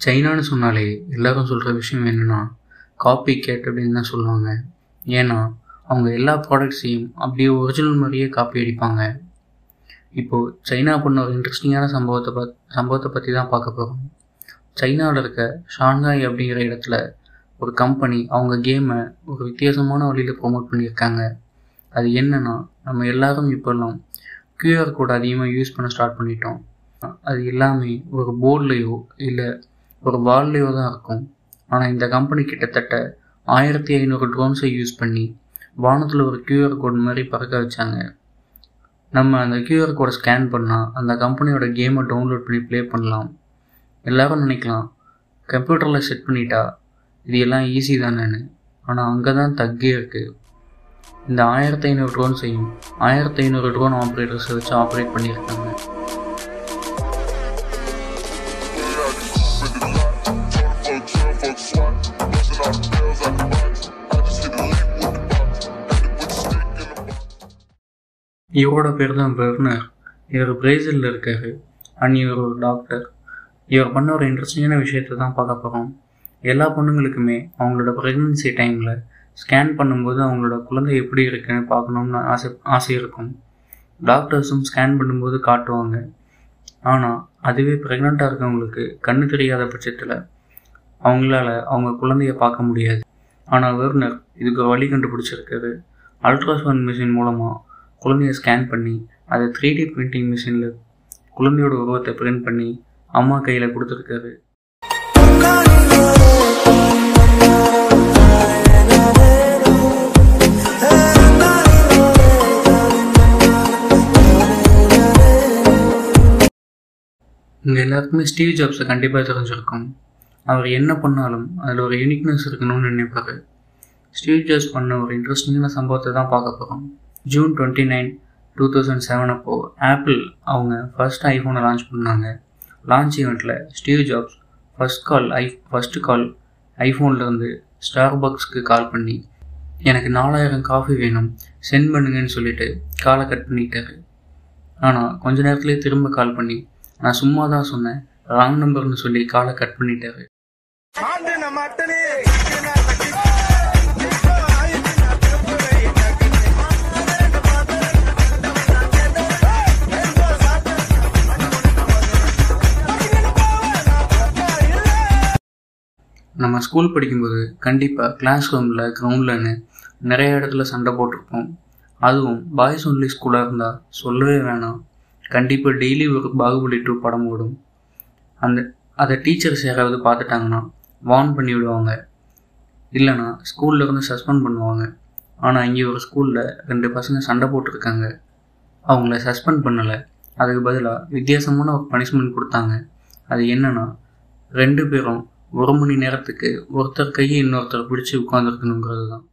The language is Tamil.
சைனான்னு சொன்னாலே எல்லாரும் சொல்கிற விஷயம் என்னென்னா காப்பி கேட் அப்படின்னு தான் சொல்லுவாங்க. ஏன்னா அவங்க எல்லா ப்ராடக்ட்ஸையும் அப்படியே ஒரிஜினல் மாதிரியே காப்பி அடிப்பாங்க. இப்போது சைனா பண்ண ஒரு இன்ட்ரெஸ்டிங்கான சம்பவத்தை பத் சம்பவத்தை பற்றி தான் பார்க்க போகிறோம் சைனாவில் இருக்க ஷாங்காய் அப்படிங்கிற இடத்துல ஒரு கம்பெனி அவங்க கேமை ஒரு வித்தியாசமான வழியில் ப்ரொமோட் பண்ணியிருக்காங்க. அது என்னென்னா நம்ம எல்லாரும் இப்போல்லாம் கியூஆர் கோட் அதிகமாக யூஸ் பண்ண ஸ்டார்ட் பண்ணிட்டோம். அது எல்லாமே ஒரு போர்ட்லேயோ இல்லை ஒரு வால்லையோ தான் இருக்கும். ஆனால் இந்த கம்பெனி கிட்டத்தட்ட ஆயிரத்தி ஐநூறு ட்ரோன்ஸை யூஸ் பண்ணி வானத்தில் ஒரு கியூஆர் கோட் மாதிரி பறக்க வச்சாங்க. நம்ம அந்த கியூஆர் கோடை ஸ்கேன் பண்ணால் அந்த கம்பெனியோட கேமை டவுன்லோட் பண்ணி ப்ளே பண்ணலாம். எல்லோரும் நினைக்கலாம் கம்ப்யூட்டரில் செட் பண்ணிட்டா இது எல்லாம் ஈஸி தானேன்னு. ஆனால் அங்கே தான் தக்கே இருக்குது இந்த ஆயிரத்தி ஐநூறு ட்ரோன்ஸையும் ஆயிரத்தி ஐநூறு ட்ரோன் ஆப்ரேட்டர்ஸை வச்சு ஆப்ரேட் பண்ணியிருக்காங்க. இவரோட பேர் தான் பெர்னர் இவர் பிரேசிலில் இருக்கார். அண்ட் இவர் ஒரு டாக்டர் இவர் பண்ண ஒரு இன்ட்ரெஸ்டிங்கான விஷயத்தை தான் பார்க்க போகிறோம் எல்லா பொண்ணுங்களுக்குமே அவங்களோட ப்ரெக்னென்சி டைமில் ஸ்கேன் பண்ணும்போது அவங்களோட குழந்தை எப்படி இருக்குன்னு பார்க்கணும்னு ஆசை ஆசை இருக்கும். டாக்டர்ஸும் ஸ்கேன் பண்ணும்போது காட்டுவாங்க. ஆனால் அதுவே ப்ரெக்னெண்ட்டாக இருக்கவங்களுக்கு கண்ணு தெரியாத பட்சத்தில் அவங்களால அவங்க குழந்தைய பார்க்க முடியாது. ஆனால் வெர்னர் இதுக்கு வழி கண்டுபிடிச்சிருக்காரு. அல்ட்ராசவுண்ட் மிஷின் மூலமாக குழந்தையை ஸ்கேன் பண்ணி அதை த்ரீ டி பிரிண்டிங் மிஷினில் குழந்தையோட உருவத்தை பிரிண்ட் பண்ணி அம்மா கையில் கொடுத்துருக்காரு. இங்கே எல்லாருக்குமே ஸ்டீவ் ஜாப்ஸை கண்டிப்பாக தெரிஞ்சிருக்கும். அவர் என்ன பண்ணாலும் அதில் ஒரு யூனிக்னஸ் இருக்கணும்னு நினைப்பார். ஸ்டீவ் ஜாப்ஸ் பண்ண ஒரு இன்ட்ரெஸ்டிங்கான சம்பவத்தை தான் பார்க்க போகிறோம் June twenty nine two thousand seven அப்போது ஆப்பிள் அவங்க ஃபர்ஸ்ட் ஐஃபோனை லான்ச் பண்ணாங்க. லான்ச் ஈவெண்ட்டில் Steve Jobs first call I first call ஐஃபோன்லேருந்து ஸ்டார் பாக்ஸ்க்கு கால் பண்ணி எனக்கு நாலாயிரம் காஃபி வேணும் சென்ட் பண்ணுங்கன்னு சொல்லிட்டு காலை கட் பண்ணிட்டாரு. ஆனால் கொஞ்ச நேரத்துலேயே திரும்ப கால் பண்ணி நான் சும்மா தான் சொன்னேன் ராங் நம்பர்னு சொல்லி காலை கட் பண்ணிட்டாரு. நம்ம ஸ்கூல் படிக்கும்போது கண்டிப்பாக கிளாஸ் ரூமில் கிரவுண்ட்லன்னு நிறைய இடத்துல சண்டை போட்டிருப்போம். அதுவும் பாய்ஸ் ஒன்லி ஸ்கூலாக இருந்தால் சொல்லவே வேணாம். கண்டிப்பாக டெய்லி ஒரு பாகுபலி டூ படம் ஓடும். அந்த அதை டீச்சர்ஸ் யாராவது பார்த்துட்டாங்கன்னா வார்ன் பண்ணி விடுவாங்க. இல்லைனா ஸ்கூலில் இருந்து சஸ்பெண்ட் பண்ணுவாங்க. ஆனால் இங்கே ஒரு ஸ்கூலில் ரெண்டு பசங்க சண்டை போட்டிருக்காங்க. அவங்கள சஸ்பெண்ட் பண்ணலை. அதுக்கு பதிலாக வித்தியாசமான ஒரு பனிஷ்மெண்ட் கொடுத்தாங்க. அது என்னென்னா ரெண்டு பேரும் ஒரு மணி நேரத்துக்கு ஒருத்தர் கையை இன்னொருத்தர் பிடிச்சி உட்காந்துருக்கணுங்கிறது தான்